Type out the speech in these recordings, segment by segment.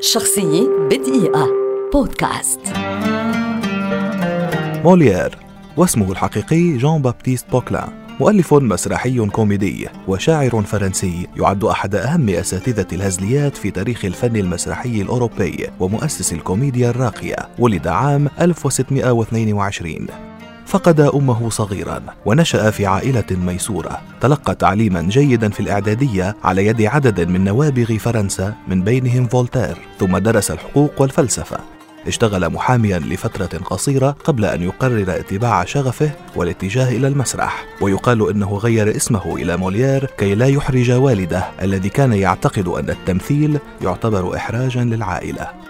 شخصية بدقيقة. بودكاست. موليير واسمه الحقيقي جون بابتيست بوكلان مؤلف مسرحي كوميدي وشاعر فرنسي يعد أحد أهم أساتذة الهزليات في تاريخ الفن المسرحي الأوروبي ومؤسس الكوميديا الراقية ولد عام 1622 فقد أمه صغيرا ونشأ في عائلة ميسورة. تلقى تعليما جيدا في الإعدادية على يد عدد من نوابغ فرنسا من بينهم فولتير ثم درس الحقوق والفلسفة. اشتغل محاميا لفترة قصيرة قبل أن يقرر اتباع شغفه والاتجاه إلى المسرح. ويقال أنه غير اسمه إلى موليير كي لا يحرج والده الذي كان يعتقد أن التمثيل يعتبر إحراجا للعائلة.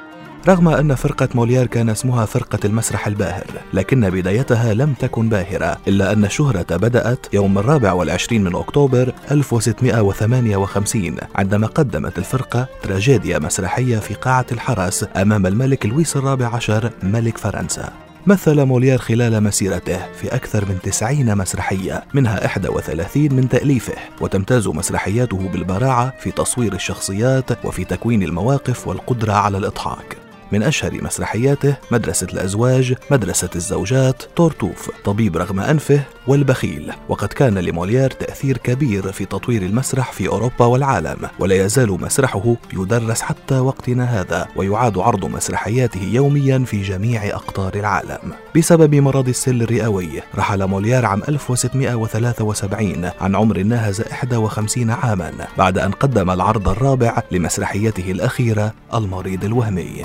رغم أن فرقة موليير كان اسمها فرقة المسرح الباهر لكن بدايتها لم تكن باهرة إلا أن الشهرة بدأت يوم الرابع والعشرين من أكتوبر 1658 عندما قدمت الفرقة تراجيديا مسرحية في قاعة الحرس أمام الملك لويس الرابع عشر ملك فرنسا. مثل موليير خلال مسيرته في أكثر من تسعين مسرحية منها 31 من تأليفه وتمتاز مسرحياته بالبراعة في تصوير الشخصيات وفي تكوين المواقف والقدرة على الإضحاك. من أشهر مسرحياته مدرسة الأزواج مدرسة الزوجات تورتوف طبيب رغم أنفه والبخيل. وقد كان لموليير تأثير كبير في تطوير المسرح في أوروبا والعالم ولا يزال مسرحه يدرس حتى وقتنا هذا ويعاد عرض مسرحياته يوميا في جميع أقطار العالم. بسبب مرض السل الرئوي رحل موليير عام 1673 عن عمر ناهز 51 عاما بعد أن قدم العرض الرابع لمسرحيته الأخيرة المريض الوهمي.